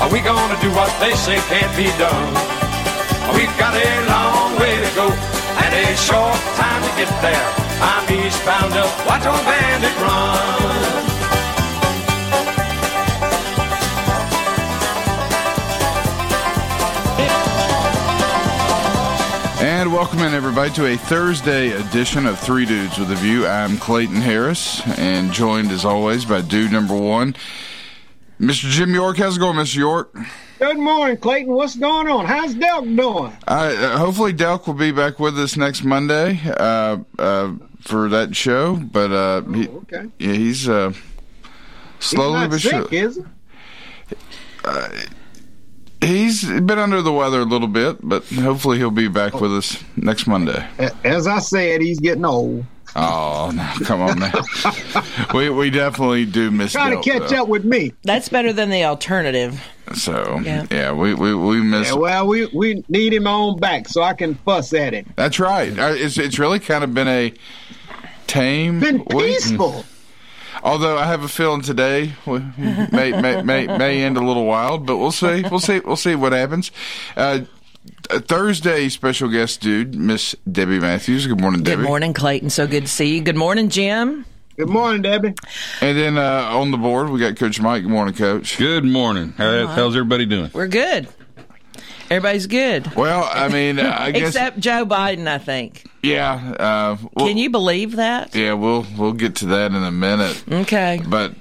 Are we gonna do what they say can't be done? We've got a long way to go and a short time to get there. I'm eastbound up, watch old bandit run. And welcome in everybody to a Thursday edition of Three Dudes with a View. I'm Clayton Harris and joined as always by dude number one, Mr. Jim York. How's it going, Mr. York? Good morning, Clayton. What's going on? How's Delk doing? Uh, hopefully Delk will be back with us next Monday uh, uh, for that show. But uh, Oh, okay. yeah, he's uh, slowly He's but sick, surely. is he? He's been under the weather a little bit, but hopefully he'll be back with us next Monday. As I said, he's getting old. Oh, no, come on, man. we we definitely do miss Trying Delk, to catch though. up with me. That's better than the alternative. So Yeah. yeah, we, we, we miss. Yeah, well, we, we need him on back so I can fuss at him. That's right. Uh, It's it's really kind of been a tame. Been week. peaceful. Although I have a feeling today may, may may may end a little wild, but we'll see. We'll see. We'll see what happens. Uh, a Thursday special guest dude, Miss Debbie Matthews. Good morning, Debbie. Good morning, Clayton. So good to see you. Good morning, Jim. Good morning, Debbie. And then uh, on the board we got Coach Mike. Good morning, Coach. Good morning. How, how's everybody doing? We're good. Everybody's good. Well, I mean, uh, I guess Except Joe Biden, I think. yeah. Uh, well, Can you believe that? Yeah, we'll we'll get to that in a minute. Okay. But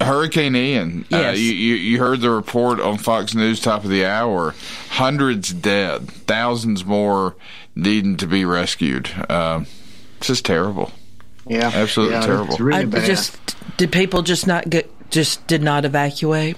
Hurricane Ian, uh, Yes. you, you you heard the report on Fox News top of the hour. Hundreds dead, thousands more needing to be rescued. Uh, it's just terrible. Yeah, Absolutely yeah, terrible. It's really I bad. just did people just not get just did not evacuate?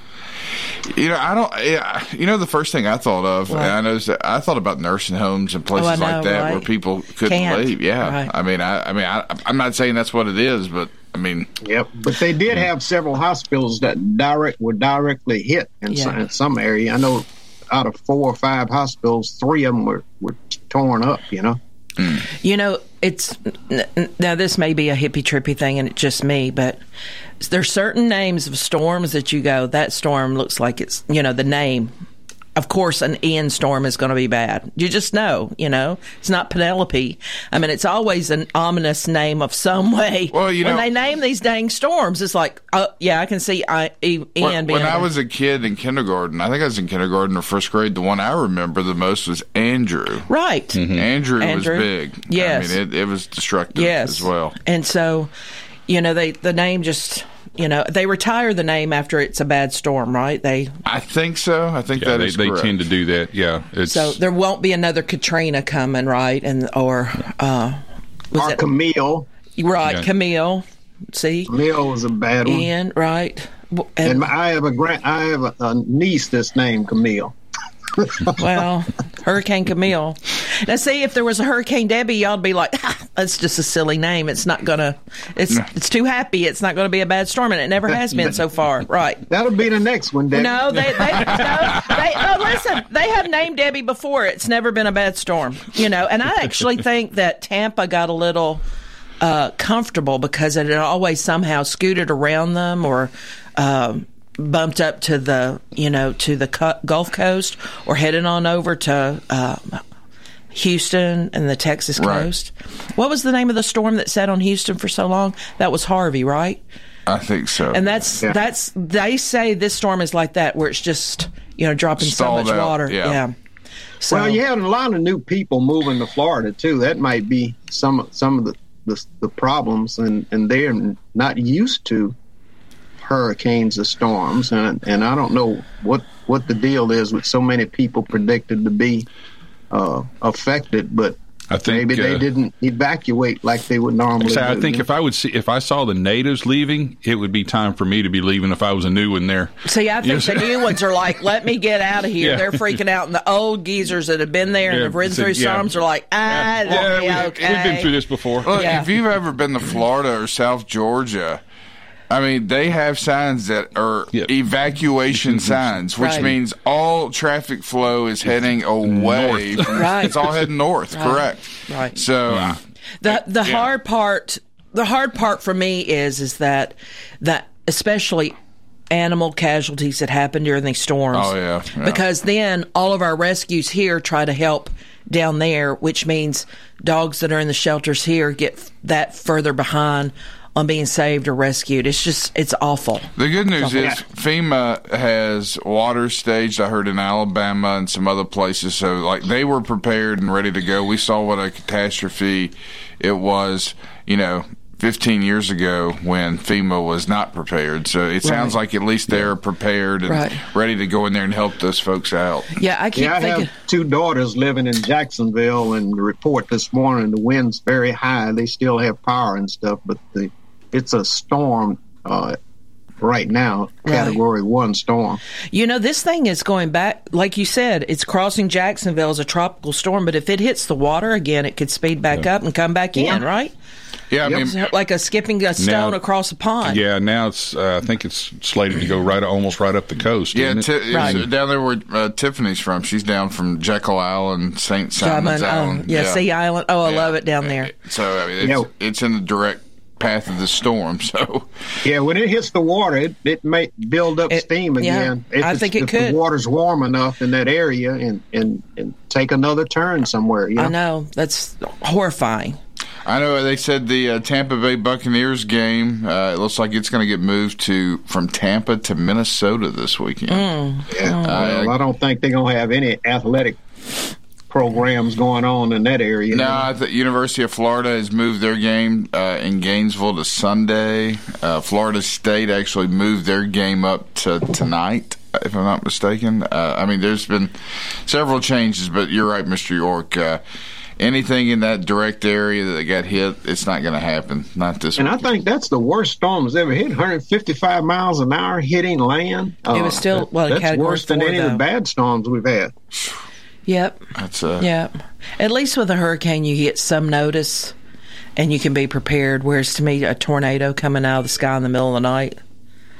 You know, I don't. Yeah, you know, the first thing I thought of, and I know, I thought about nursing homes and places Oh, know, like that where people couldn't Can't. leave. Yeah, Right. I mean, I, I mean, I, I'm not saying that's what it is, but I mean, Yep, but they did mm. have several hospitals that direct were directly hit in, some, in some area. I know out of four or five hospitals, three of them were, were torn up. You know, mm. You know, it's n- n- now this may be a hippy trippy thing, and it's just me, but there's certain names of storms that you go. That storm looks like it's you know the name. Of course, an Ian storm is going to be bad. You just know, you know, it's not Penelope. I mean, it's always an ominous name of some way. Well, you know, when know- they name these dang storms, it's like, oh yeah, I can see I, I, Ian When, being. when I a- was a kid in kindergarten, I think I was in kindergarten or first grade. The one I remember the most was Andrew. right. Andrew, Andrew. was big. Yes. I mean it, it was destructive yes. as well. And so, you know, they the name just you know they retire the name after it's a bad storm, right? They I think so. I think Yeah, that they, is they correct. tend to do that. Yeah, it's so there won't be another Katrina coming, right? And or uh, was or it Camille. right Yeah. Camille? See, Camille was a bad one. Ian, right? And And, I have a grand, I have a, a niece that's named Camille. well, Hurricane Camille. Now, see, if there was a Hurricane Debbie, y'all'd be like, ah, "That's just a silly name. It's not gonna. It's it's too happy. It's not gonna be a bad storm, and it never has been so far." Right? That'll be the next one, Debbie. No, they, they, no, they, no, listen, they have named Debbie before. It's never been a bad storm, you know. And I actually think that Tampa got a little uh, comfortable because it had always somehow scooted around them or um, bumped up to the, you know, to the Gulf Coast or headed on over to uh, Houston and the Texas Right. coast. What was the name of the storm that sat on Houston for so long? That was Harvey, right? I think so. And that's Yeah. that's they say this storm is like that where it's just you know dropping Stalled so much out, water. yeah. So Well, you had a lot of new people moving to Florida too. That might be some some of the the, the problems, and and they're not used to hurricanes or storms, and and I don't know what what the deal is with so many people predicted to be uh, affected, but I think maybe they uh, didn't evacuate like they would normally. So I think if I would see if I saw the natives leaving, it would be time for me to be leaving if I was a new one there. See, I think the new ones are like, "Let me get out of here." Yeah. They're freaking out, and the old geezers that have been there and have ridden so- through yeah. storms are like, "Ah, Yeah, let me we, okay." we've been through this before. Look, Yeah. if you've ever been to Florida or South Georgia, I mean, they have signs that are Yep. evacuation signs, which Right. means all traffic flow is heading away. North. From, Right. It's all heading north, correct? Right. So, uh, The the Yeah. hard part the hard part for me is is that that especially animal casualties that happen during these storms. Oh, yeah, yeah. Because then all of our rescues here try to help down there, which means dogs that are in the shelters here get that further behind on being saved or rescued. It's just it's awful. The good news is FEMA has water staged. I heard in Alabama and some other places. So, like, they were prepared and ready to go. We saw what a catastrophe it was, you know, 15 years ago when FEMA was not prepared. So it sounds like at least they're prepared and Right. ready to go in there and help those folks out. Yeah, I keep Yeah, I thinking have two daughters living in Jacksonville, and the report this morning the wind's very high. They still have power and stuff, but the it's a storm uh, right now, Right. Category One storm. You know, this thing is going back, like you said, it's crossing Jacksonville as a tropical storm, but if it hits the water again, it could speed back up and come back Yeah. in, right? Yeah, I Yep. mean, Like a skipping a stone Now- across a pond. Yeah, now it's. Uh, I think it's slated to go right, almost right up the coast. yeah, isn't t- it? it's Right. down there where uh, Tiffany's from. She's down from Jekyll Island, St. Simon's Simon, um, Island. yeah, Sea Island. Oh, I Yeah. love it down there. So I mean, it's, Yeah. it's in the direct path of the storm. So Yeah, when it hits the water, it, it may build up It- steam yeah, again. I think it if could. the water's warm enough in that area and, and, and take another turn somewhere. You know? I know. That's horrifying. I know they said the uh, Tampa Bay Buccaneers game. Uh, it looks like it's going to get moved to from Tampa to Minnesota this weekend. Yeah. well, I don't think they're going to have any athletic programs going on in that area. No, I think University of Florida has moved their game uh, in Gainesville to Sunday. Uh, Florida State actually moved their game up to tonight, if I'm not mistaken. Uh, I mean, there's been several changes, but you're right, Mr. York. Uh, anything in that direct area that got hit, it's not going to happen. Not this. And I think that's the worst storm that's ever hit. 155 miles an hour hitting land. It was still- well, that's worse than four, any of the bad storms we've had. Yep. That's uh, Yep. At least with a hurricane, you get some notice and you can be prepared. Whereas to me, a tornado coming out of the sky in the middle of the night,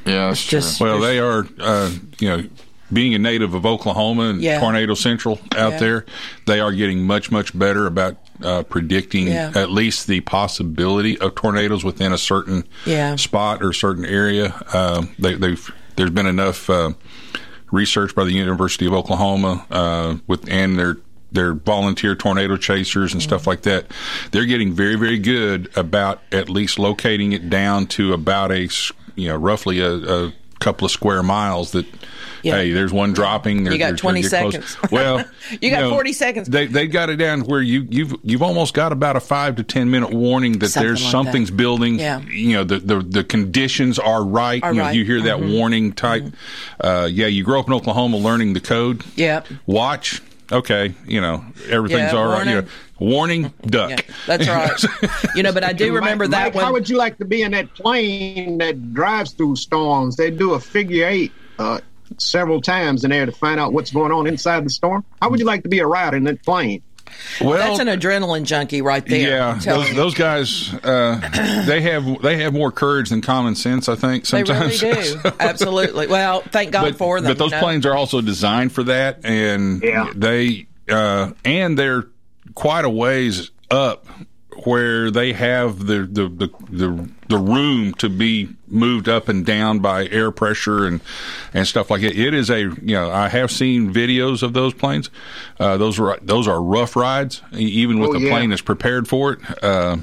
yeah, that's it's just. true. Well, they are. Uh, you know. Being a native of Oklahoma and Yeah. Tornado Central out Yeah. there, they are getting much, much better about uh, predicting Yeah. at least the possibility of tornadoes within a certain Yeah. spot or certain area. Um, they, they've there's been enough uh, research by the University of Oklahoma uh, with and their their volunteer tornado chasers and stuff like that. They're getting very very good about at least locating it down to about a you know roughly a, a couple of square miles that. Yeah. Hey, there's one dropping. There, You got 20 gonna close. seconds. Well, You got 40 seconds. They they got it down where you you've you've almost got about a five to ten minute warning that Something there's like something's that. building. Yeah. You know the, the the conditions are right. Are you know right. Mm-hmm. you hear that warning type. Uh, yeah, you grow up in Oklahoma learning the code. Yeah. Watch. Okay, you know everything's Yeah, all right. You know, warning. warning, duck. Yeah, that's right. you know, but I do remember Mike, that Mike, one. How would you like to be in that plane that drives through storms? They do a figure eight uh, several times in there to find out what's going on inside the storm. How would you like to be a rider in that plane? Well, That's an adrenaline junkie right there. yeah, those, those guys, uh, they have they have more courage than common sense. I think they really sometimes. do. Absolutely. Well, thank God but, for them. But those you know? planes are also designed for that, and Yeah. they uh, and they're quite a ways up where they have the the, the the the room to be moved up and down by air pressure and and stuff like it. It is a you know I have seen videos of those planes. Uh, those are those are rough rides, even with Oh, a yeah. plane that's prepared for it. Uh,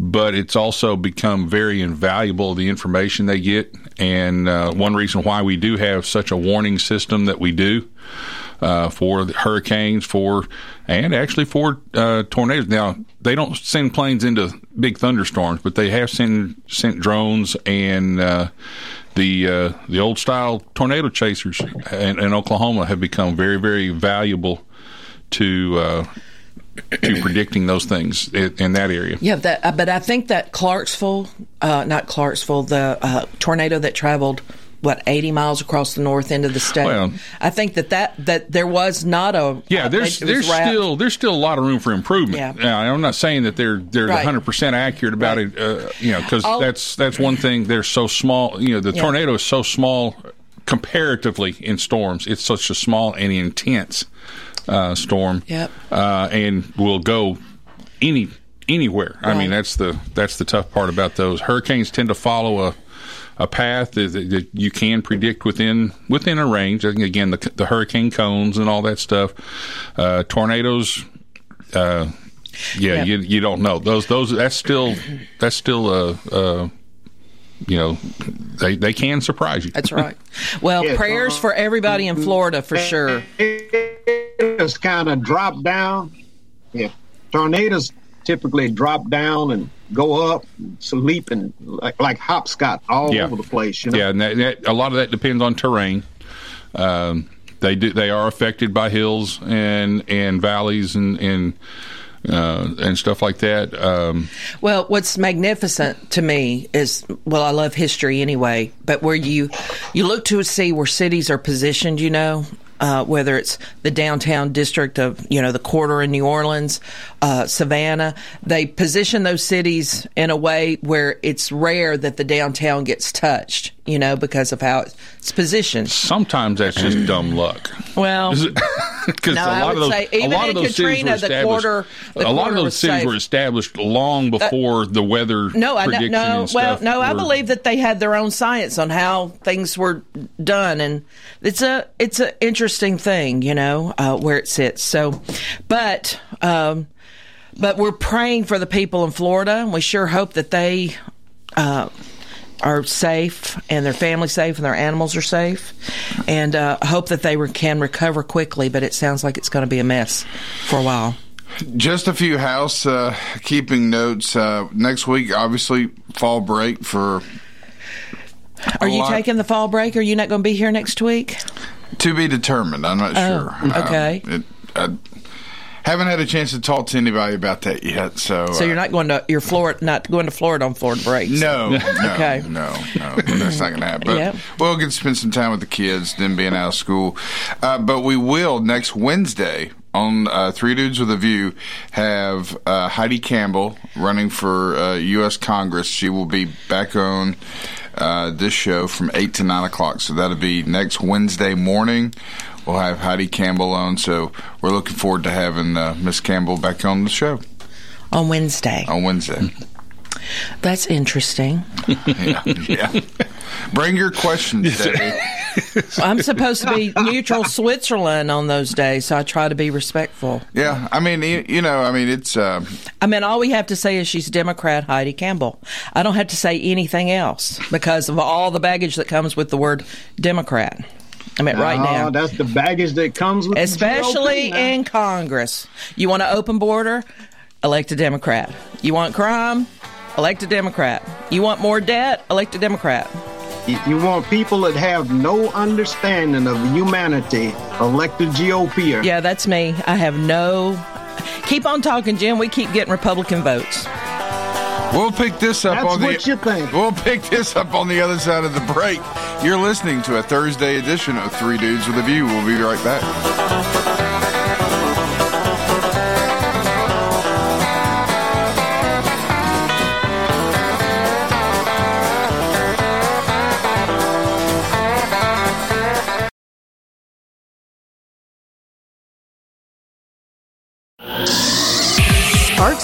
but it's also become very invaluable the information they get, and uh, one reason why we do have such a warning system that we do uh, for the hurricanes, for and actually for uh, tornadoes. Now they don't send planes into big thunderstorms, but they have sent sent drones and. Uh, the uh, the old style tornado chasers in, in Oklahoma have become very very valuable to uh, to predicting those things in, that area. Yeah, that. Uh, but I think that Clarksville, uh, not Clarksville, the tornado that traveled what 80 miles across the north end of the state. Well- I think that that that there was not a Yeah, there's there's wrapped- still there's still a lot of room for improvement. Yeah. Now, I'm not saying that they're they're Right. 100 percent accurate about Right. it. Uh, you know, because that's that's one thing. They're so small. You know, the Yeah. tornado is so small comparatively in storms. It's such a small and intense uh, storm. Yep. Uh, and will go any anywhere. I mean, that's the that's the tough part about those. Hurricanes tend to follow a a path that, that you can predict within within a range. I think, Again, the, the hurricane cones and all that stuff. Uh, tornadoes, uh, yeah, Yeah. you you don't know those those. That's still that's still uh, uh, you know they they can surprise you. That's right. Well, Yeah, prayers uh-huh. for everybody in Florida for sure. Tornadoes kind of drop down. Yeah, tornadoes typically drop down and go up, sleep and like like hopscotch all Yeah. over the place. You know? Yeah, and that, that, a lot of that depends on terrain. Um, they do they are affected by hills and and valleys and and uh, and stuff like that. Um, Well, what's magnificent to me is well, I love history anyway, but where you you look to see where cities are positioned, you know, uh, whether it's the downtown district of you know the quarter in New Orleans, uh, Savannah, they position those cities in a way where it's rare that the downtown gets touched, you know, because of how it's positioned. sometimes that's just dumb luck. Well, Because No, a I lot would of those, say a even lot in of those cities Katrina, were the established. quarter- a lot of those cities safe. were established long before the weather. No, I don't, no. Well, no, I believe that they had their own science on how things were done, and it's a it's an interesting thing, you know, uh, where it sits. So, but um, but we're praying for the people in Florida, and we sure hope that they. Uh, are safe and their family safe and their animals are safe, and uh, hope that they re- can recover quickly. But it sounds like it's going to be a mess for a while. Just a few house uh, keeping notes. Uh, next week, obviously, fall break for Are you lot- taking the fall break? Are you not going to be here next week? to be determined. I'm not Oh, sure. okay. Um, it, I haven't had a chance to talk to anybody about that yet. So, So uh, you're not going to you're Florida not going to Florida on Florida breaks. No, no, Okay. no, no, that's not going to happen. But Yep. we'll get to spend some time with the kids, then being out of school. Uh, but we will next Wednesday on uh, Three Dudes with a View have uh, Heidi Campbell running for uh, U.S. Congress. She will be back on uh, this show from eight to nine o'clock. So that'll be next Wednesday morning. We'll have Heidi Campbell on, so we're looking forward to having uh, Miss Campbell back on the show On Wednesday. on Wednesday. That's interesting. yeah, yeah. Bring your questions, Debbie. I'm supposed to be neutral Switzerland on those days, so I try to be respectful. Yeah, I mean, you, you know, I mean, it's uh, I mean, all we have to say is she's Democrat Heidi Campbell. I don't have to say anything else because of all the baggage that comes with the word Democrat. I mean, right Oh, now. that's the baggage that comes with the especially in Congress. You want an open border? Elect a Democrat. You want crime? Elect a Democrat. You want more debt? Elect a Democrat. If you want people that have no understanding of humanity, elect a GOP. Yeah, that's me. I have no. Keep on talking, Jim. We keep getting Republican votes. we'll pick this up That's on the. what you think. We'll pick this up on the other side of the break. You're listening to a Thursday edition of Three Dudes with a View. We'll be right back.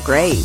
grade.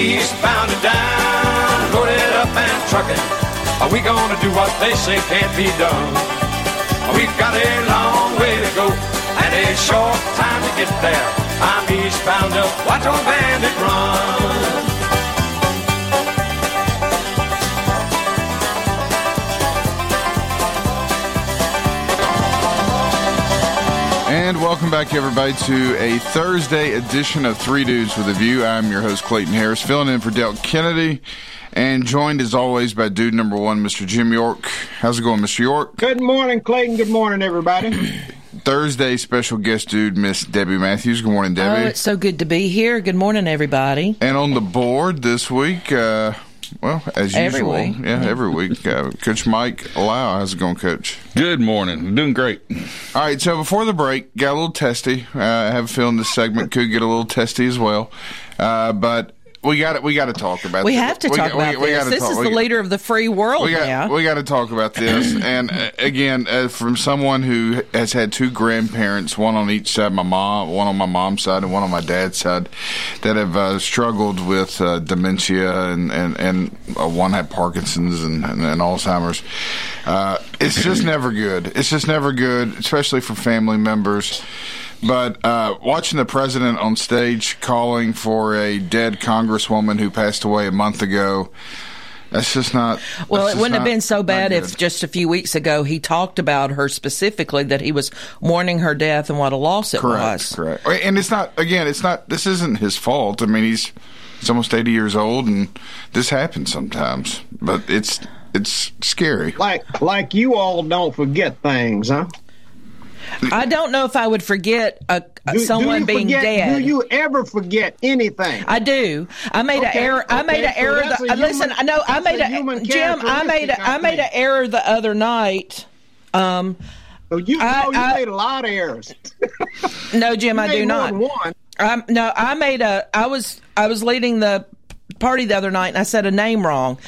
Eastbound to down, loaded up and trucking. Are we gonna do what they say can't be done? We've got a long way to go and a short time to get there. I'm eastbound up, watch old bandit run. And welcome back, everybody, to a Thursday edition of Three Dudes with a View. I'm your host, Clayton Harris, filling in for Delk Kennedy, and joined as always by dude number one, Mr. Jim York. How's it going, Mr. York? Good morning, Clayton. Good morning, everybody. Thursday special guest dude, Miss Debbie Matthews. Good morning, Debbie. Oh, Debbie. it's so good to be here. Good morning, everybody. and on the board this week, uh, well, as Every usual, week. yeah, every week, uh, Coach Mike Lau. How's it going, Coach? Good morning. Doing great. All right, so before the break, got a little testy. Uh, I have a feeling this segment could get a little testy as well, uh, but we got to we got to talk about. This. We this. have to We talk got- we- about we this. gotta This talk- is the leader of the free world we got now. we got to talk about this, and uh, again, uh, from someone who has had two grandparents, one on each side, my mom, one on my mom's side, and one on my dad's side, that have uh, struggled with uh, dementia, and and and uh, one had Parkinson's and, and, and Alzheimer's. Uh, it's just never good. It's just never good, especially for family members. But uh, watching the president on stage calling for a dead congresswoman who passed away a month ago, that's just not. Well, it wouldn't have been so bad if just a few weeks ago he talked about her specifically that he was mourning her death and what a loss it correct, was. correct. And it's not again. It's not. This isn't his fault. I mean, he's he's almost eighty years old, and this happens sometimes. But it's it's scary. Like like you all don't forget things, huh? I don't know if I would forget a, Do- do someone you being forget- dead. Do you ever forget anything? I do. I made an Okay, error. I made an so error. The, uh, listen, I know. I made a a, human Jim. I made a. I I made an error the other night. Um, So you, I- no, you I- made a lot of errors. no, Jim, I do not. one. Um, no, I made a. I was I was leading the party the other night, and I said a name wrong,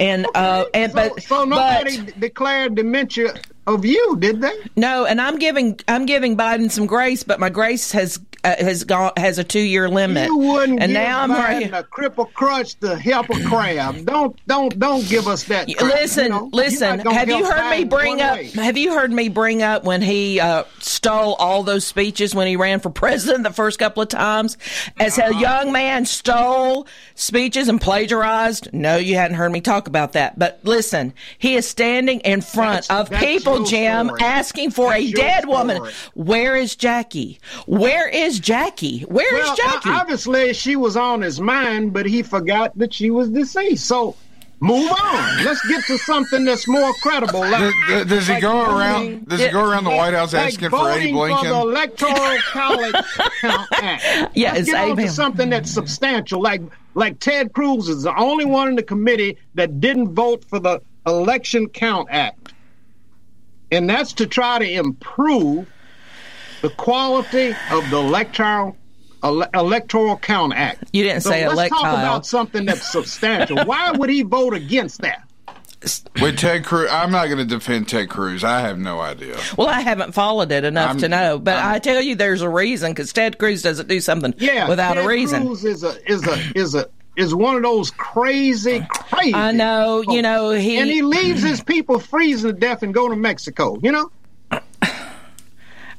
and uh, and So, but so nobody but, declared dementia of you, did they? no, and I'm giving I'm giving Biden some grace, but my grace has uh, has gone has a two year limit, You wouldn't and give now I'm ready. a cripple crutch to help a crab. Don't don't don't give us that. crap. Listen, You know, listen. Have you heard me bring up? way. Have you heard me bring up when he uh, stole all those speeches when he ran for president the first couple of times? As Uh-huh. a young man, stole speeches and plagiarized. No, you hadn't heard me talk about that. But listen, he is standing in front That's- of that's people, Jim, story. asking for That's a dead woman. Where is Jackie? Where is Jackie? Where is well, Jackie? obviously she was on his mind, but he forgot that she was deceased. So move on. Let's get to something that's more credible. Like, Does- does- does he like go voting- around- does he go around the White House like asking for Abe voting Lincoln? For the Electoral College Act. Yeah, Let's it's get on to something that's substantial. Like like Ted Cruz is the only one in the committee that didn't vote for the Election Count Act, and that's to try to improve the quality of the electoral ele- electoral count act. You didn't so say let's talk about something that's substantial. Why would he vote against that? With Ted Cruz, I'm not going to defend Ted Cruz. I have no idea. Well, I haven't followed it enough I'm- to know, but I'm- i tell you, there's a reason because Ted Cruz doesn't do something Yeah, without Ted a reason. Cruz is a is a is a is one of those crazy, crazy. I know, you know, he- and he leaves his people freezing to death and go to Mexico. You know,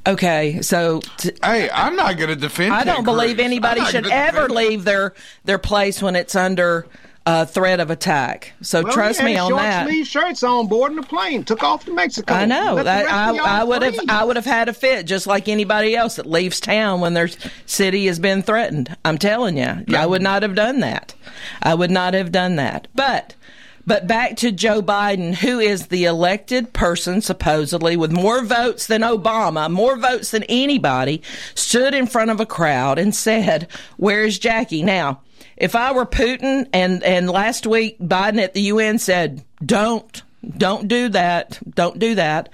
Okay, so t- Hey, I'm not going to defend. I don't believe anybody should ever leave their their place when it's under uh, threat of attack. So well, trust me on short that. sleeve shirts on boarding the plane, took off to Mexico. I know that I, I would have. I would have had a fit just like anybody else that leaves town when their city has been threatened. I'm telling you, I would not have done that. I would not have done that. But but back to Joe Biden, who is the elected person supposedly with more votes than Obama, more votes than anybody, stood in front of a crowd and said, "Where's Jackie now?" If I were Putin and and last week Biden at the UN said, "Don't don't do that. Don't do that."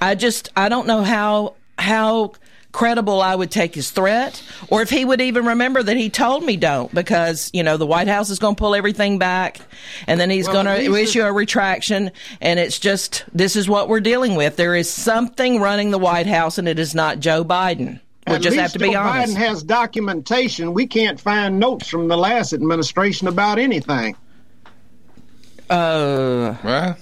I just I don't know how how credible I would take his threat or if he would even remember that he told me don't because, you know, the White House is going to pull everything back and then he's Well, going to issue a retraction and it's just this is what we're dealing with. There is something running the White House and it is not Joe Biden. We At just least have to be honest. Biden has documentation. We can't find notes from the last administration about anything. Uh, Well,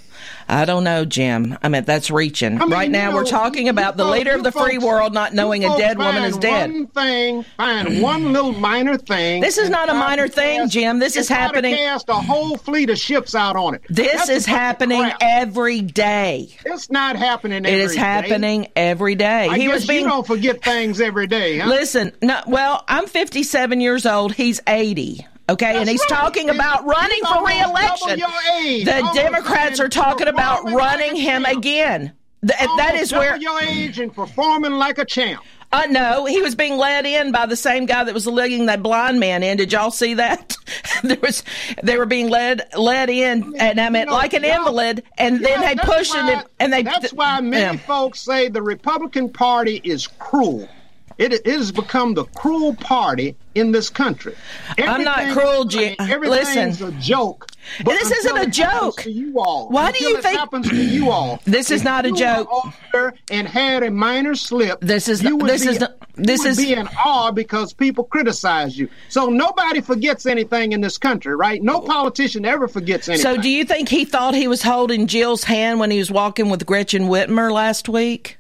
I don't know, Jim. I mean, that's reaching. I mean, right now, know, we're talking about the folks- leader of the free world not knowing a dead woman is dead. One thing, find one little minor thing. This is not a minor thing, cast- Jim. This is happening- Cast a whole fleet of ships out on it. This That's is happening crap. every day. It's not happening. It is day. happening every day. I he guess was being you don't forget things every day, huh? Listen, no, well, I'm 57 years old. He's 80. Okay, and he's right. talking about running for reelection. The Almost Democrats are talking about performing like running him champ. again. Th- that is where. your age and performing like a champ. Uh, no, he was being led in by the same guy that was leading that blind man in. Did y'all see that? there was, they were being led led in, and I meant You know, like an invalid, and then they that's pushed why- him, and they. That's why many Yeah. folks say the Republican Party is cruel. It, it has become the cruel party in this country. I'm not Everything- cruel, Jim. Everything's Listen. a joke. This isn't a joke. To you all. Why do you it think- happens to you all? This is not a joke. And had a minor slip. This is you would this be, is this is- be in awe because people criticize you. So nobody forgets anything in this country, right? No politician ever forgets anything. So, do you think he thought he was holding Jill's hand when he was walking with Gretchen Whitmer last week?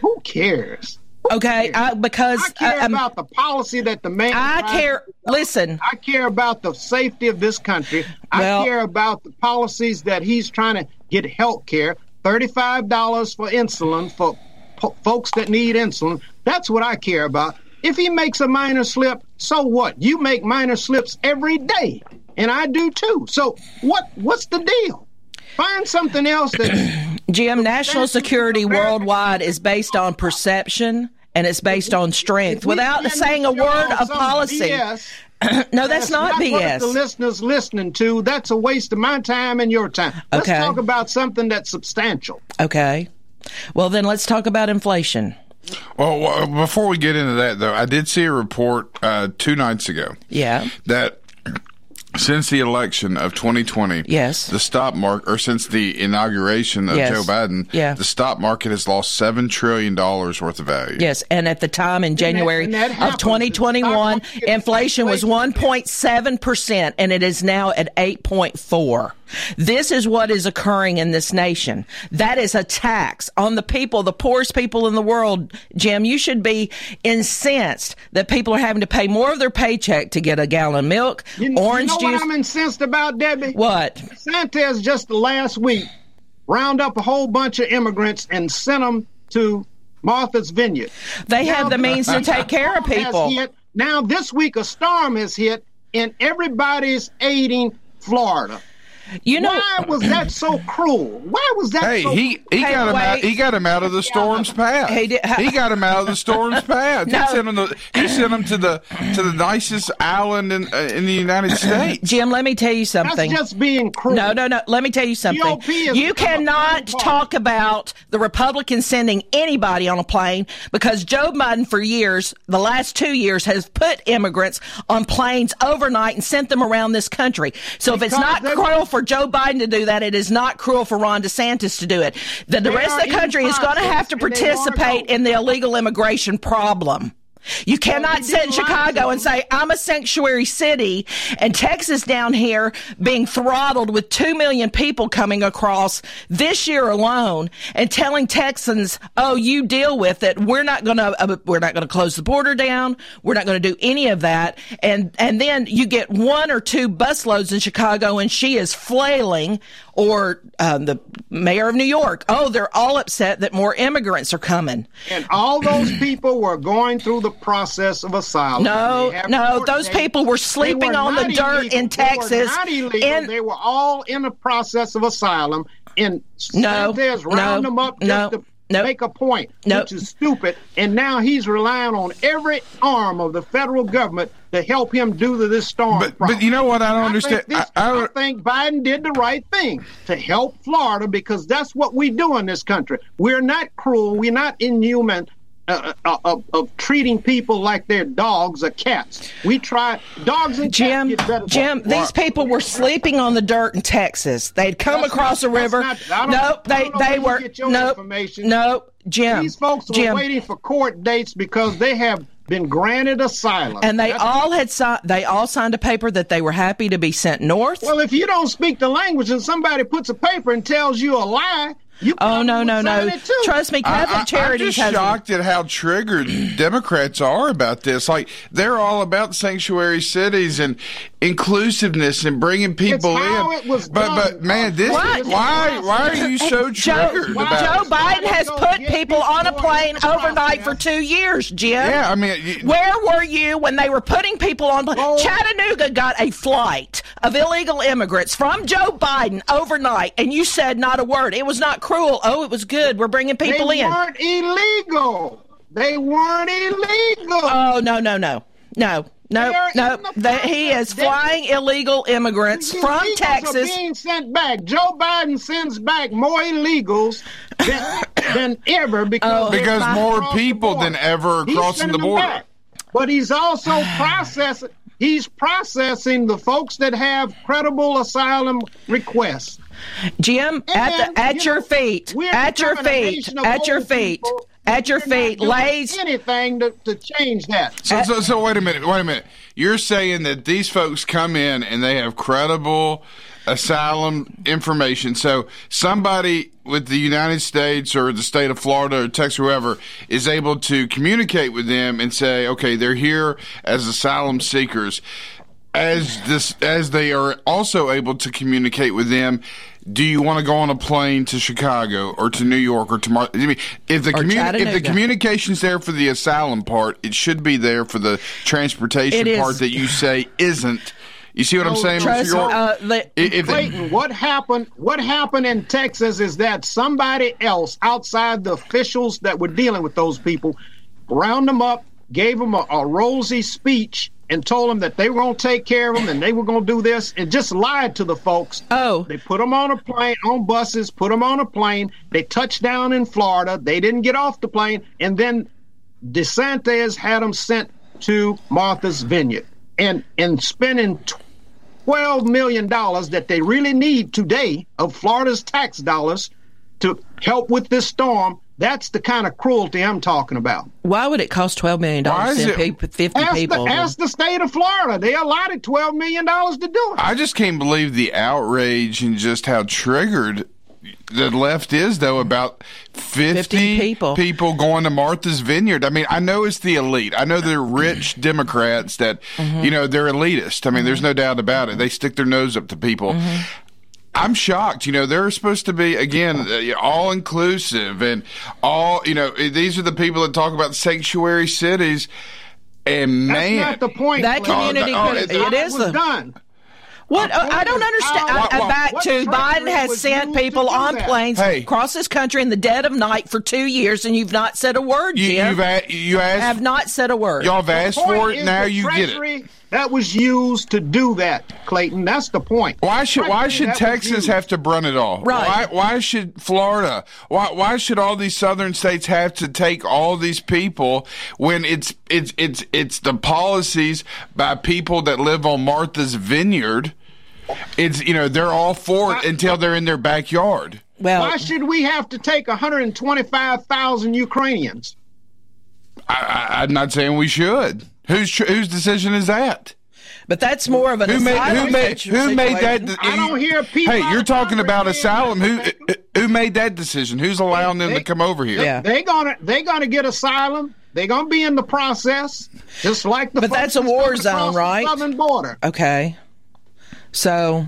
Who cares? Okay, I, because I care I, about the policy that the man. I care. Listen, I care about the safety of this country. Well- I care about the policies that he's trying to get health care. Thirty-five dollars for insulin for po- folks that need insulin. That's what I care about. If he makes a minor slip, so what? You make minor slips every day, and I do too. So what? What's the deal? Find something else that Jim, national security worldwide is based on perception and it's based on strength without saying a word of policy. BS. no, that's not What BS. the listeners listening to, that's a waste of my time and your time. Let's Okay. talk about something that's substantial. Okay. Well, then let's talk about inflation. Well, well, before we get into that, though, I did see a report uh, two nights ago Yeah. that since the election of 2020, Yes. the stock market, or since the inauguration of Yes. Joe Biden, Yeah. the stock market has lost seven trillion dollars worth of value. Yes, and at the time in January and that of 2021, The stock market inflation was 1.7% and it is now at 8.4. This is what is occurring in this nation. That is a tax on the people, the poorest people in the world. Jim, you should be incensed that people are having to pay more of their paycheck to get a gallon of milk, You, orange you know juice. what I'm incensed about, Debbie? What? Santos just last week round up a whole bunch of immigrants and sent them to Martha's Vineyard. They have the means to take care of people. hit. Now this week a storm has hit and everybody's aiding Florida. You know, why was that so cruel? Why was that? Hey, so he he Hey, got him out. He got him out of the storm's path. He did- he got him out of the storm's path. No. He sent him. The, he sent him to the to the nicest island in uh, in the United States. Jim, let me tell you That's something. just being cruel. No, no, no. Let me tell you something. You cannot talk about the Republicans sending anybody on a plane because Joe Biden, for years, the last two years, has put immigrants on planes overnight and sent them around this country. So if it's not they- cruel for Joe Biden to do that, it is not cruel for Ron DeSantis to do it. The, the rest of the country is going to have to and they wanna participate in the illegal immigration problem. You cannot he sit in didn't lie to Chicago and say, I'm a sanctuary city, and Texas down here being throttled with 2 million people coming across this year alone and telling Texans, oh, you deal with it. We're not going to, uh, we're not going to close the border down. We're not going to do any of that. And, and then you get one or two busloads in Chicago and she is flailing or um, the mayor of New York. Oh, they're all upset that more immigrants are coming. And all those people were going through the process of asylum. No, no, those dates. people were sleeping were on the not dirt illegal. in They were Texas. not illegal. in- they were all in the process of asylum. And No, Santos round no, them up just no, to no. make a point, No. which is stupid. And now he's relying on every arm of the federal government to help him do the, this storm. But but you know what? I don't I understand. think, this, I, I I, don't- think Biden did the right thing to help Florida because that's what we do in this country. We're not cruel. We're not inhuman uh, uh, of, of treating people like they're dogs or cats. We try dogs and Jim, cats get better. Jim, these people were sleeping on the dirt in Texas. They'd come That's across not- a river. that's not- nope, they they where you were get your nope, information. nope, Jim. These folks were Jim, waiting for court dates because they have been granted asylum. and they That's- all had signed. They all signed a paper that they were happy to be sent north. Well, if you don't speak the language and somebody puts a paper and tells you a lie, you oh no, no, no! sign it too. Trust me, Catholic I, I, Charities I'm just has. shocked at how triggered Democrats are about this. Like they're all about sanctuary cities and inclusiveness and bringing people It's how in. it was but but man, this What? why why are you so Joe, triggered Joe about? it? Biden has put people people on a plane overnight for two years, Jim. Yeah, I mean, you, Where were you when they were putting people on? Oh. Chattanooga got a flight of illegal immigrants from Joe Biden overnight, and you said not a word. It was not cruel. Oh, it was good. We're bringing people they in. They weren't illegal. They weren't illegal. Oh no, no, no, no. No, They're no, the that he is process. They- flying illegal immigrants The from illegals Texas. are being sent back. Joe Biden sends back more illegals than, than ever because Oh, because more people than ever He's crossing the border. back. But he's also processing. He's processing the folks that have credible asylum requests. Jim, at the, at you your know, feet, at your feet, at your feet, people. At your feet doing lays anything to, to change that. So, so, so wait a minute, wait a minute. You're saying that these folks come in and they have credible asylum information. So somebody with the United States or the state of Florida or Texas, whoever, is able to communicate with them and say, okay, they're here as asylum seekers. As this, as they are also able to communicate with them, do you want to go on a plane to Chicago or to New York or to Mar- I mean, if the Or communi- if the communication's there for the asylum part, it should be there for the transportation It is. part that you say isn't. You see what I'm saying, trust, Mr. York? uh, the- if, if what happened? What happened in Texas is that somebody else outside the officials that were dealing with those people round them up, gave them a, a rosy speech, and told them that they were going to take care of them and they were going to do this, and just lied to the folks. Oh, they put them on a plane, on buses, put them on a plane. They touched down in Florida. They didn't get off the plane, and then DeSantis had them sent to Martha's Vineyard, and and spending. $12 million that they really need today of Florida's tax dollars to help with this storm. That's the kind of cruelty I'm talking about. Why would it cost twelve million dollars to send pe- fifty ask people? The, ask the state of Florida. They allotted $12 million to do it. I just can't believe the outrage and just how triggered the left is though about 50, people. people going to Martha's Vineyard. I mean, I know it's the elite. I know they're rich Democrats that Mm-hmm. you know, they're elitist. I mean, there's no doubt about it. They stick their nose up to people. Mm-hmm. I'm shocked. You know, they're supposed to be again uh, all inclusive and all. You know, these are the people that talk about sanctuary cities. And That's man, not the point. That community oh, could- it's- it It is the- done. What My I don't understand. how- I, I what- back to Biden has sent people on that? planes Hey. across this country in the dead of night for two years, and you've not said a word, you, Jim. you've a, you asked. have not said a word. Y'all have asked for it. Now the you get it. Treasury That was used to do that, Clayton. That's the point. Why should why should Texas have to run it all? Right. Why why should Florida? Why why should all these southern states have to take all these people when it's it's it's it's the policies by people that live on Martha's Vineyard? It's you know they're all for it until they're in their backyard. Well, Why should we have to take 125,000 Ukrainians? I, I, I'm not saying we should. Whose whose decision is that? but that's more of an Who made who asylum made who made that? situation. I don't hear people Hey, you're talking about asylum. Who uh, who made that decision? Who's allowing them to come over here? Yeah. They gonna they gonna get asylum. They're gonna be in the process, just like the. But folks that's a war zone, across the right? Southern border. Okay. So,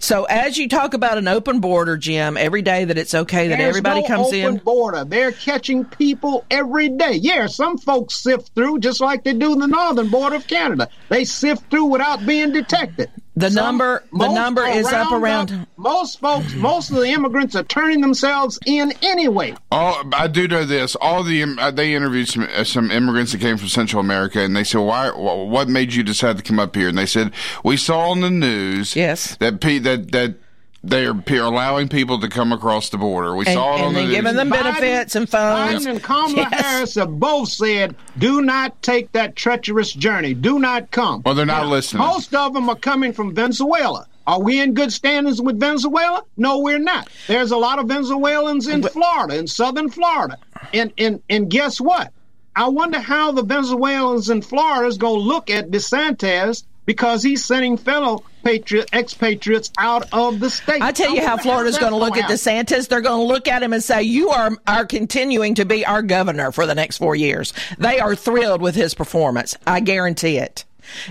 so as you talk about an open border, Jim, every day that it's okay that There's everybody no comes open in. border. They're catching people every day. Yeah, some folks sift through just like they do the northern border of Canada. They sift through without being detected. The number- the number is up round around- most folks, most of the immigrants are turning themselves in anyway. All I do know this: all the uh, they interviewed some uh, some immigrants that came from Central America, and they said, "Why? What made you decide to come up here?" And they said, "We saw on the news, Yes. that pe- that that they are allowing people to come across the border. We And, saw it on the news." giving them benefits and phones. Biden and Kamala Yes. Harris have both said, "Do not take that treacherous journey. Do not come." Well, they're not listening. Most of them are coming from Venezuela. Are we in good standings with Venezuela? No, we're not. There's a lot of Venezuelans in Florida, in southern Florida. And and and guess what? I wonder how the Venezuelans in Florida is going to look at DeSantis because he's sending fellow patriot expatriates out of the state. I tell you how wonder Florida's going to look at. DeSantis. They're going to look at him and say, "You are are continuing to be our governor for the next four years." They are thrilled with his performance. I guarantee it,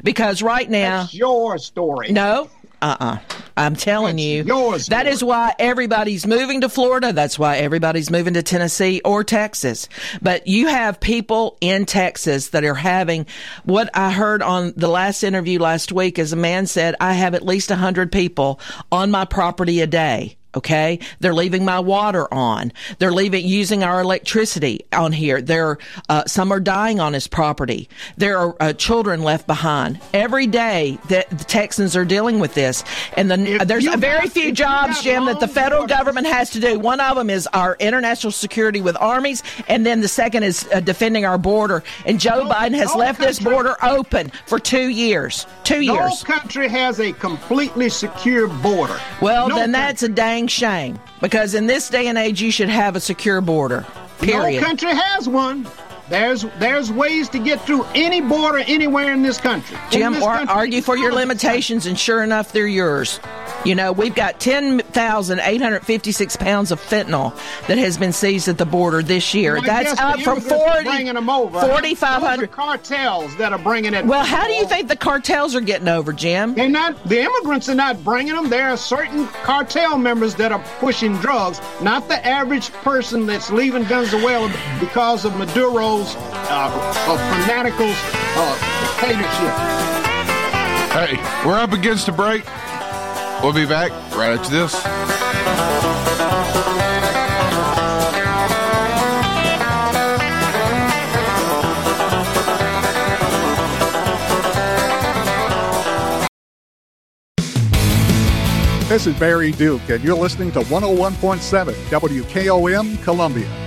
because right now, That's your story. no. Uh-uh. I'm telling That's you. yours, that is why everybody's moving to Florida. That's why everybody's moving to Tennessee or Texas. But you have people in Texas that are having what I heard on the last interview last week is a man said, I have at least 100 people on my property a day. Okay. They're leaving my water on. They're leaving, using our electricity on here. There, uh, some are dying on his property. There are uh, children left behind. Every day that the Texans are dealing with this. And the, there's a very few jobs, Jim, that the federal borders- government has to do. One of them is our international security with armies. And then the second is uh, defending our border. And Joe No- Biden has no left this border open for two years. Two No years. country has a completely secure border. Well, No then country. that's a dang shame because in this day and age, you should have a secure border. Period. No country has one. There's there's ways to get through any border anywhere in this country. In Jim, this or country. argue for your limitations, and sure enough, they're yours. You know, we've got 10,856 pounds of fentanyl that has been seized at the border this year. Well, That's up from immigrants 40, bringing them over. 4,500. Cartels that are bringing it. Well, how do you think the cartels are getting over, Jim? They're not. The immigrants are not bringing them. There are certain cartel members that are pushing drugs, not the average person that's leaving Venezuela because of Maduro's uh, uh, fanatical uh, dictatorship. Hey, we're up against a break. We'll be back right after this. This is Barry Duke, and you're listening to 101.7 WKOM Columbia.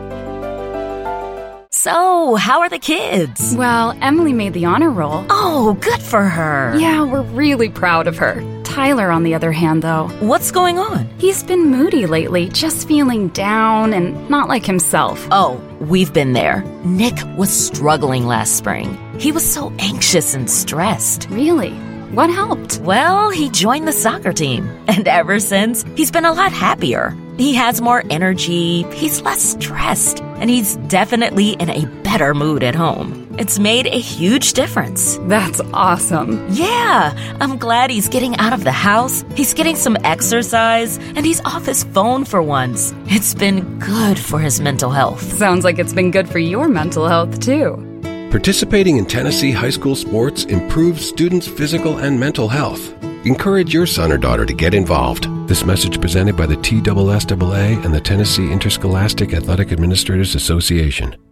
So, how are the kids? Well, Emily made the honor roll. Oh, good for her. Yeah, we're really proud of her. Tyler, on the other hand, though. What's going on? He's been moody lately, just feeling down and not like himself. Oh, we've been there. Nick was struggling last spring. He was so anxious and stressed. Really? What helped? Well, he joined the soccer team. And ever since, he's been a lot happier. He has more energy, he's less stressed, and he's definitely in a better mood at home. It's made a huge difference. That's awesome. Yeah, I'm glad he's getting out of the house, he's getting some exercise, and he's off his phone for once. It's been good for his mental health. Sounds like it's been good for your mental health, too. Participating in Tennessee high school sports improves students' physical and mental health. Encourage your son or daughter to get involved. This message presented by the TSSAA and the Tennessee Interscholastic Athletic Administrators Association.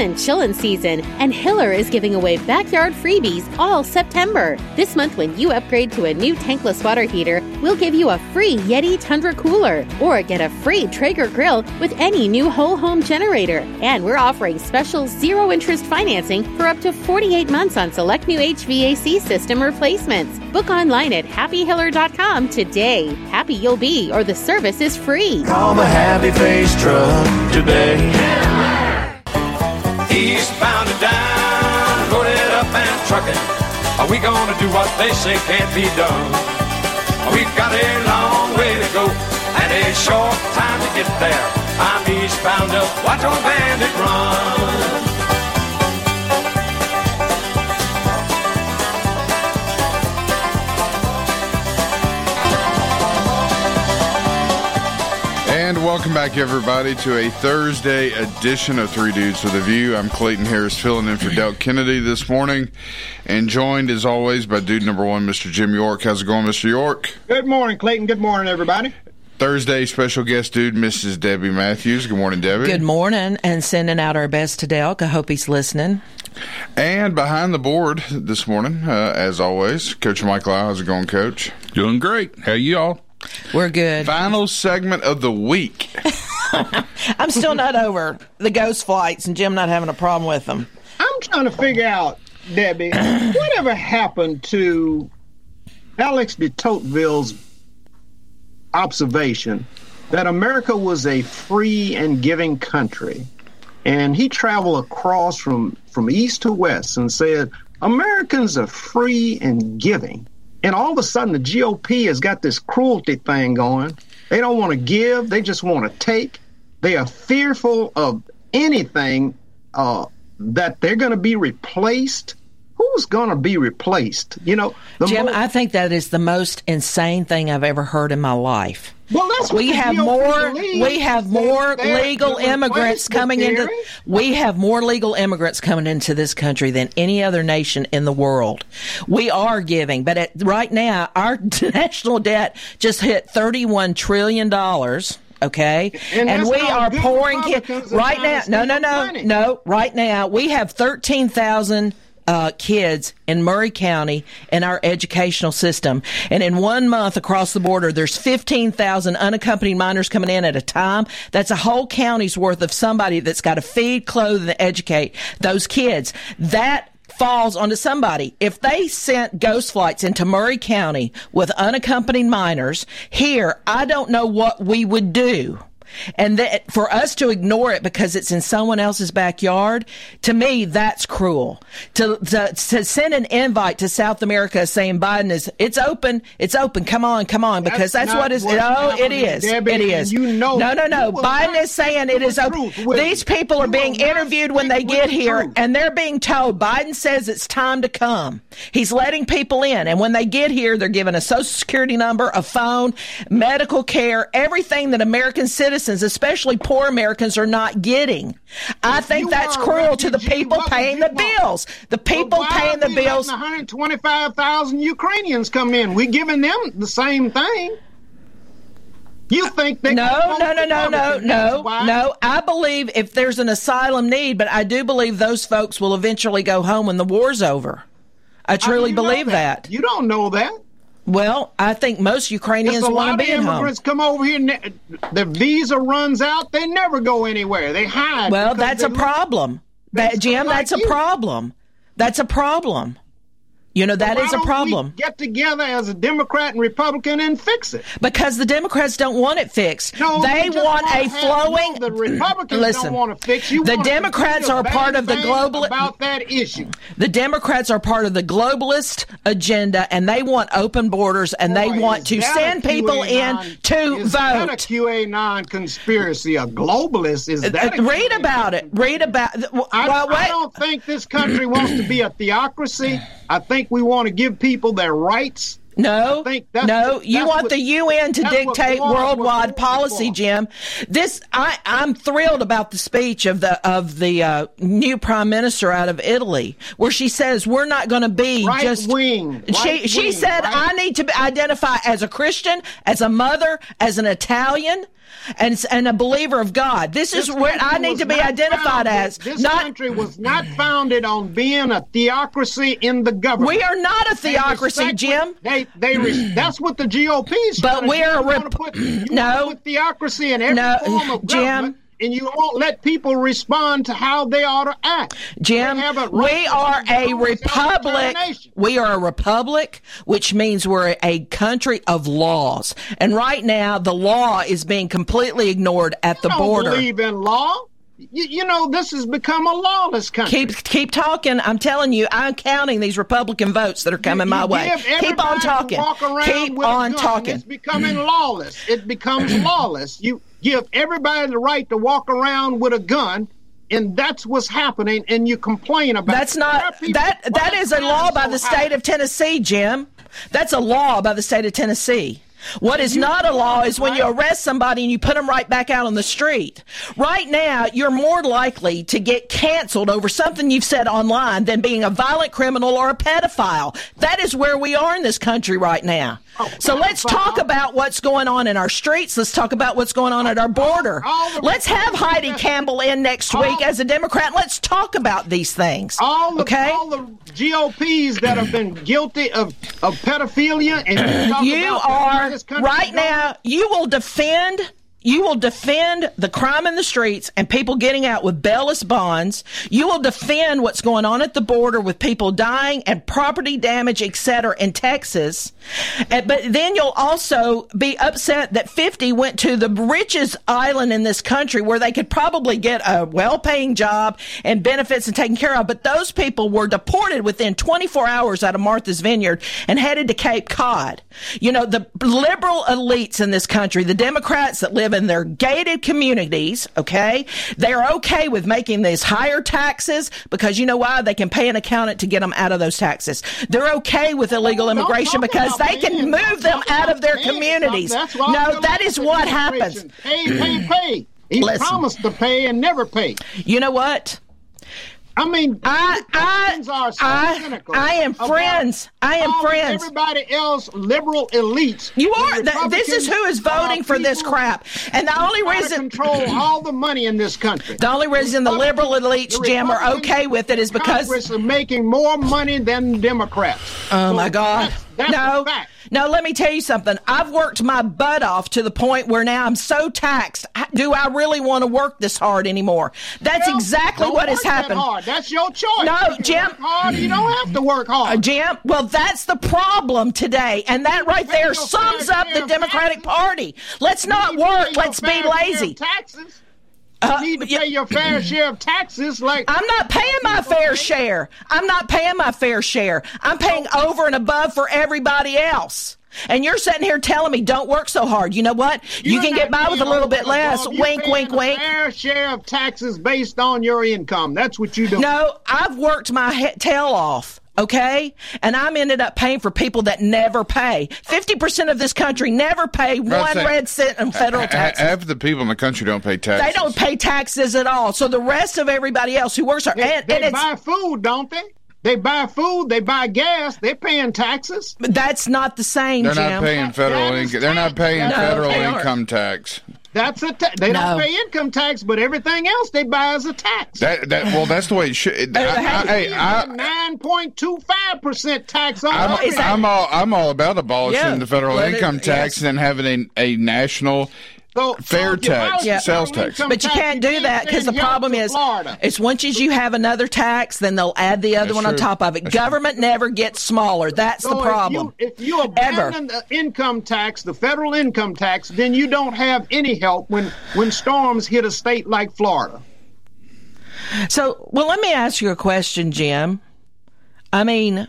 and chillin' season, and Hiller is giving away backyard freebies all September. This month, when you upgrade to a new tankless water heater, we'll give you a free Yeti Tundra cooler or get a free Traeger grill with any new whole home generator. And we're offering special zero interest financing for up to 48 months on select new HVAC system replacements. Book online at happyhiller.com today. Happy you'll be, or the service is free. Call the Happy Face Truck today. Eastbound and down, loaded up and trucking. Are we gonna do what they say can't be done? We've got a long way to go and a short time to get there. I'm eastbound up, watch old bandit run. Welcome back, everybody, to a Thursday edition of Three Dudes with a View. I'm Clayton Harris, filling in for Delk Kennedy this morning, and joined as always by dude number one, Mr. Jim York. How's it going, Mr. York? Good morning, Clayton. Good morning, everybody. Thursday special guest dude, Mrs. Debbie Matthews. Good morning, Debbie. Good morning, and sending out our best to Delk. I hope he's listening. And behind the board this morning, uh, as always, Coach Mike Lau. How's it going, Coach? Doing great. How y'all? We're good. Final segment of the week. I'm still not over the ghost flights and Jim not having a problem with them. I'm trying to figure out, Debbie, whatever happened to Alex de Tocqueville's observation that America was a free and giving country. And he traveled across from, from east to west and said, Americans are free and giving. And all of a sudden, the GOP has got this cruelty thing going. They don't want to give, they just want to take. They are fearful of anything uh, that they're going to be replaced. Who's going to be replaced? You know, Jim, I think that is the most insane thing I've ever heard in my life. Well, that's we have more. We have more legal immigrants coming into. We have more legal immigrants coming into this country than any other nation in the world. We are giving, but at, right now, our national debt just hit thirty-one trillion dollars okay? And, and we are pouring kids right now. No, no, no, money. no. Right now, we have thirteen thousand. Uh, kids in Maury County in our educational system. And in one month across the border, there's 15,000 unaccompanied minors coming in at a time. That's a whole county's worth of somebody that's got to feed, clothe, and educate those kids. That falls onto somebody. If they sent ghost flights into Maury County with unaccompanied minors, here, I don't know what we would do. And that for us to ignore it because it's in someone else's backyard, to me, that's cruel. To, to, to send an invite to South America saying Biden is, it's open, it's open, come on, come on, because that's, That's what is, oh, it. Debbie, it is. you know- no, no, no. Biden not is saying it is open. These people are being interviewed when they get the here truth. and they're being told Biden says it's time to come. He's letting people in. And when they get here, they're given a social security number, a phone, medical care, everything that American citizens, especially poor Americans, are not getting. I think that's cruel to the people paying the want? bills. The people paying the bills. letting 125,000 Ukrainians come in. We're giving them the same thing. You think they No, no, no, no, no, no, no. I believe if there's an asylum need, but I do believe those folks will eventually go home when the war's over. I truly believe that? You don't know that. Well, I think most Ukrainians a want lot to of be at home. immigrants come over here. ne- The visa runs out. They never go anywhere. They hide. Well, that's a problem. That Jim, like that's a you. problem. That's a problem. You know, that is a problem. get together as a Democrat and Republican and fix it. Because the Democrats don't want it fixed. No, they just want a flowing. no, the Republicans Listen, don't want to fix. You the Democrats are part of the global about that issue. The Democrats are part of the globalist agenda, and they want open borders, and they want to send people in to is that a vote. QAnon conspiracy? A globalist is that? a Uh, Read about it. Read about. Well, I, I don't think this country wants to be a theocracy. I think we want to give people their rights. No, that's no, you want what- the UN to dictate war- worldwide policy, Jim. This, I, I'm thrilled about the speech of the of the uh, new prime minister out of Italy, where she says we're not going to be Right just wing, She right she wing, said right? I need to be- identify as a Christian, as a mother, as an Italian. And, and a believer of God. This, is This what I need to be identified founded- as. This not country was not founded on being a theocracy in the government. We are not a theocracy, Jim. They they re- that's what the GOP is. But we're a rep- put, No. put theocracy in every No, form of Jim. government, and you won't let people respond to how they ought to act. Jim, They have a right we are a republic. We are a republic, which means we're a country of laws. And right now, the law is being completely ignored at the don't border. believe in law. You, you know this has become a lawless country. Keep keep talking. I'm telling you, I'm counting these Republican votes that are coming my You way. Keep on talking. Keep on talking. It's becoming lawless. It becomes lawless. You give everybody the right to walk around with a gun, and that's what's happening. And you complain about. That's it. Not people- that that is a law by so the high? state of Tennessee, Jim. That's a law by the state of Tennessee. What is not a law is when you arrest somebody and you put them right back out on the street. Right now, you're more likely to get canceled over something you've said online than being a violent criminal or a pedophile. That is where we are in this country right now. So let's talk about what's going on in our streets. Let's talk about what's going on at our border. Let's have Heidi Campbell in next week as a Democrat. Let's talk about these things. All the, okay? all the GOPs that have been guilty of, of pedophilia and you, are in this country right now you will defend you will defend the crime in the streets and people getting out with bailless bonds. You will defend what's going on at the border with people dying and property damage, etc. in Texas. Uh, but then you'll also be upset that 50 went to the richest island in this country where they could probably get a well-paying job and benefits and taken care of. But those people were deported within 24 hours out of Martha's Vineyard and headed to Cape Cod. You know, the liberal elites in this country, the Democrats that live in their gated communities, okay, they're okay with making these higher taxes because you know why? They can pay an accountant to get them out of those taxes. They're okay with illegal immigration because they can move them out of their communities. No, that is what happens. Pay, pay, pay. He Listen. promised to pay and never pay. You know what? I mean, I, I, are so I, cynical I am friends. I am friends. Everybody else, liberal elites. You are. Th- this is who is voting for this crap. And the only reason control all the money in this country. The only reason the liberal elites, the Jim, are okay with it is because. Congress are making more money than Democrats. Oh So my God! That's- no, no. Let me tell you something. I've worked my butt off to the point where now I'm so taxed. Do I really want to work this hard anymore? That's Well, exactly what has that happened. hard. That's your choice. No, You Jim. hard, you don't have to work hard. Uh, Jim, well, that's the problem today, and that right there sums up the Democratic Party. Let's not You need to work. Let's be lazy. of Taxes. Uh, need to yeah. pay your fair share of taxes. Like I'm not paying my fair share. I'm not paying my fair share. I'm paying over and above for everybody else. And you're sitting here telling me don't work so hard. You know what? You You're can get by with a little bit less. You're Wink, wink, wink. Fair share of taxes based on your income. That's what you do. No, I've worked my he- tail off. Okay? And I'm ended up paying for people that never pay. 50% of this country never pay Well, one say- red cent in federal Ha- taxes. Half of the people in the country don't pay taxes. They don't pay taxes at all. So the rest of everybody else who works are, They, and, they and it's, buy food, don't they? They buy food. They buy gas. They're paying taxes. but that's not the same, They're Jim. not paying federal income. They're not paying No, federal they aren't. income tax. That's a ta- they No. don't pay income tax, but everything else they buy is a tax. That that well, that's the way it should. I, I, hey, Nine point two five percent tax on I'm, everything. I'm all I'm all about abolishing Yeah. the federal Let it- income tax yes. and having a, a national So- fair so if you tax, abolish Yeah. sales tax. But you can't do that because the problem is, Florida. it's once as you have another tax, then they'll add the other That's one on top of it. That's true. Government never gets smaller. That's So the problem. If you, if you Ever. abandon the income tax, the federal income tax, then you don't have any help when when storms hit a state like Florida. So, well, let me ask you a question, Jim. I mean,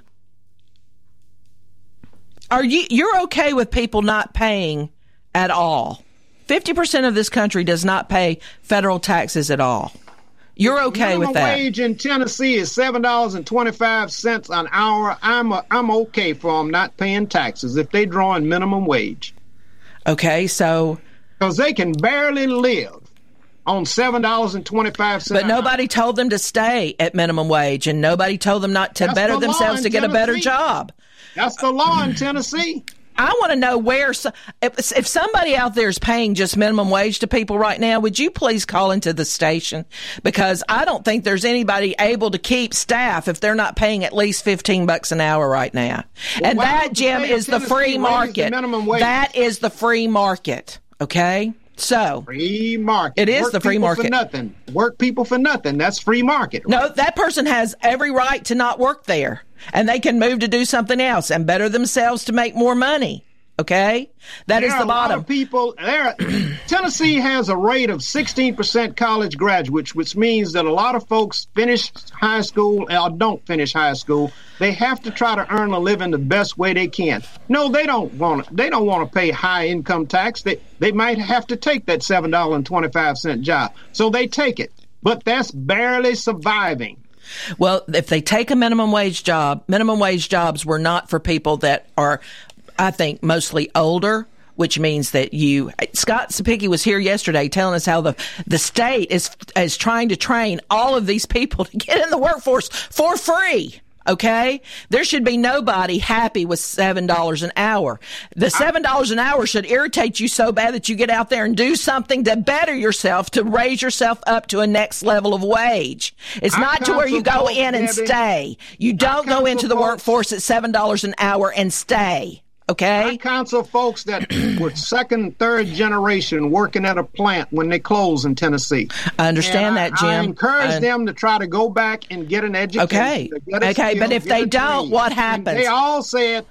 are you you're okay with people not paying at all? Fifty percent of this country does not pay federal taxes at all. You're okay Minimum with that? Minimum wage in Tennessee is seven dollars and twenty five cents an hour. I'm a, I'm okay for them not paying taxes if they drawing minimum wage Okay, so because they can barely live on seven dollars and twenty five cents. but nobody told them to stay at minimum wage, and nobody told them not to That's better the themselves in to get a better job. That's the law in Tennessee. I want to know where if, if somebody out there is paying just minimum wage to people right now, would you please call into the station because I don't think there's anybody able to keep staff if they're not paying at least 15 bucks an hour right now. Well, and that Jim is the free the market. wage? That is the free market, okay? So, Free market. It is Work the free market. for nothing. Work people for nothing. That's free market. no, that person has every right to not work there and they can move to do something else and better themselves to make more money. Okay? That is There the a lot bottom. of people there. Tennessee has a rate of 16% college graduates, which means that a lot of folks finish high school or don't finish high school. They have to try to earn a living the best way they can. No, they don't want to. They don't want to pay high income tax. They they might have to take that seven dollar and twenty five cent job, so they take it. But that's barely surviving. Well, if they take a minimum wage job, minimum wage jobs were not for people that are, I think, mostly older. Which means that you, Scott Sapicki was here yesterday telling us how the the state is is trying to train all of these people to get in the workforce for free. Okay, there should be nobody happy with seven dollars an hour. The seven dollars an hour should irritate you so bad that you get out there and do something to better yourself, to raise yourself up to a next level of wage. It's I not to where you go in and Debbie. stay. You don't go into the workforce at seven dollars an hour and stay. Okay. I counsel folks that were second, third generation working at a plant when they close in Tennessee. I understand And that, I, Jim. I encourage I- them to try to go back and get an education. Okay. Okay, skill, but if they don't, trade. what And happens? They all said.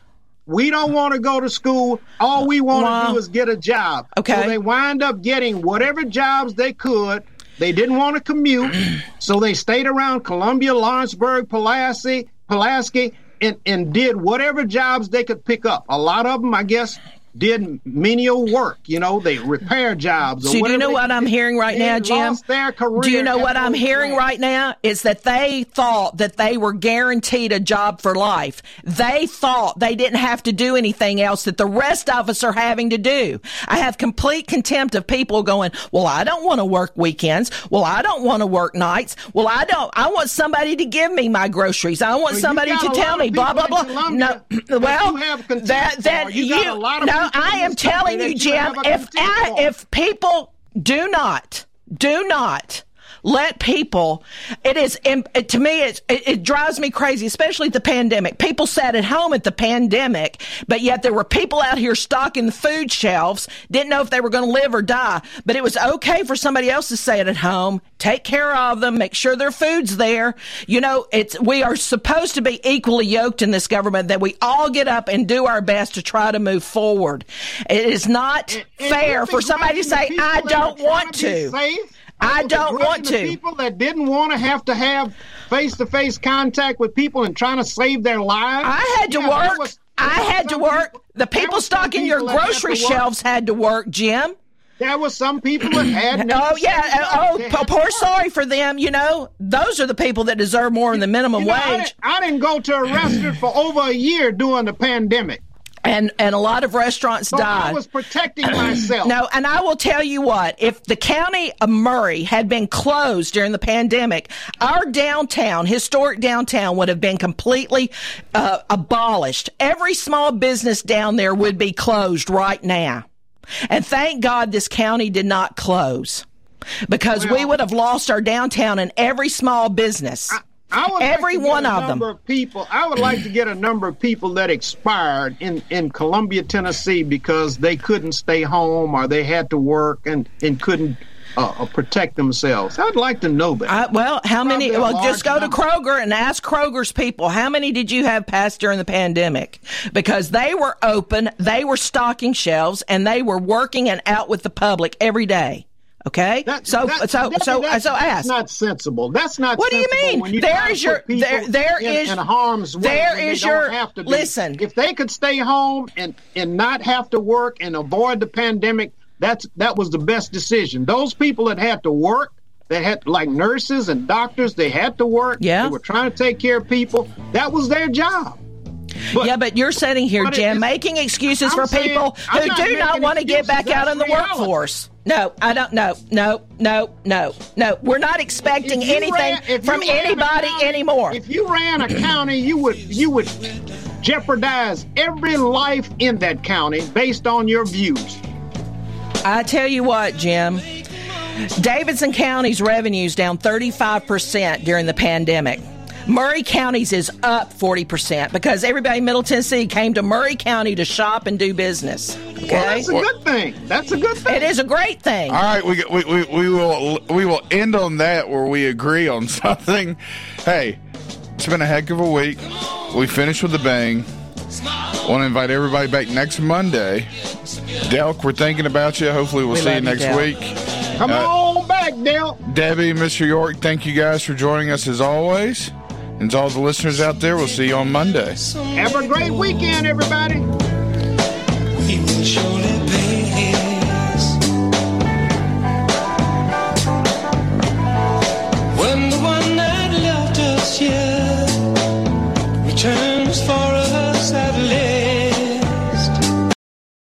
We don't want to go to school. All we want Well, to do is get a job. okay. So they wind up getting whatever jobs they could. They didn't want to commute, so they stayed around Columbia, Lawrenceburg, Pulaski, Pulaski, and, and did whatever jobs they could pick up. A lot of them, I guess, did menial work. You know, they repair jobs. Or So do you know what I'm hearing right now, Jim? lost their career Do you know what I'm hearing plants. right now? Is that they thought that they were guaranteed a job for life. They thought they didn't have to do anything else that the rest of us are having to do. I have complete contempt of people going, well, I don't want to work weekends. Well, I don't want to work nights. Well, I don't, I want somebody to give me my groceries. I want Well, somebody to tell me blah, blah, blah. No, well, contempt that, You you, got a lot of no, I am telling you, you Jim, if, I, if people do not, do not let people it is it, to me it's, it, it drives me crazy especially at the pandemic. People sat at home at the pandemic but yet there were people out here stocking the food shelves didn't know if they were going to live or die. But it was okay for somebody else to say it at home take care of them make sure their food's there. You know it's we are supposed to be equally yoked in this government that we all get up and do our best to try to move forward. It is not fair for somebody to say i don't want to I don't want to. People that didn't want to have to have face-to-face contact with people and trying to save their lives. I had to Yeah, work. was- I had to work. people- the people stocking your grocery shelves had to work, Jim. There was some people that had. Oh yeah. uh, Oh, jobs. They po- had poor sorry for them. You know, those are the people that deserve more than the minimum You know, I wage. didn't, I didn't go to a restaurant for over a year during the pandemic. And and a lot of restaurants died. I was protecting myself. No, and I will tell you what, if the county of Maury had been closed during the pandemic, our downtown, historic downtown, would have been completely uh, abolished. Every small business down there would be closed right now. And thank God this county did not close because we would have lost our downtown and every small business. I would every like one a of them. number Of people, I would like to get a number of people that expired in, in Columbia, Tennessee, because they couldn't stay home or they had to work and and couldn't uh, uh, protect themselves. I'd like to know that. I, well, how many? Probably Well, just go large to. Kroger and ask Kroger's people how many did you have pass during the pandemic? Because they were open, they were stocking shelves, and they were working and out with the public every day. Okay, so That- so that- so that's, so that's ask. not sensible. That's not. What do you mean? you There is your- there- there in, is- in harm's way. there they your- have to be. listen. If they could stay home and and not have to work and avoid the pandemic, that's that was the best decision. Those people that had to work. That had like nurses and doctors, they had to work. Yeah. they were trying to take care of people. That was their job. yeah, but you're sitting here, Jim, making excuses I'm for people who do not want to get back out in the reality. workforce. No, I don't. No, no, no, no, no. We're not expecting anything ran- from you ran a anybody county- anymore. If you ran a county, you would you would jeopardize every life in that county based on your views. I tell you what, Jim. Davidson County's revenues down 35% during the pandemic. Maury County's is up 40% because everybody in Middle Tennessee came to Maury County to shop and do business. Okay? Well, that's a good thing. That's a good thing. It is a great thing. All right, we, we, we, we will we will end on that where we agree on something. Hey, it's been a heck of a week. We finished with a bang. Want to invite everybody back next Monday. Delk, we're thinking about you. Hopefully, we'll We see you you, next Delk. week. Come Uh, on back, Delk. Debbie, Mr. York, thank you guys for joining us as always. And to all the listeners out there, we'll see you on Monday. Have a great weekend, everybody.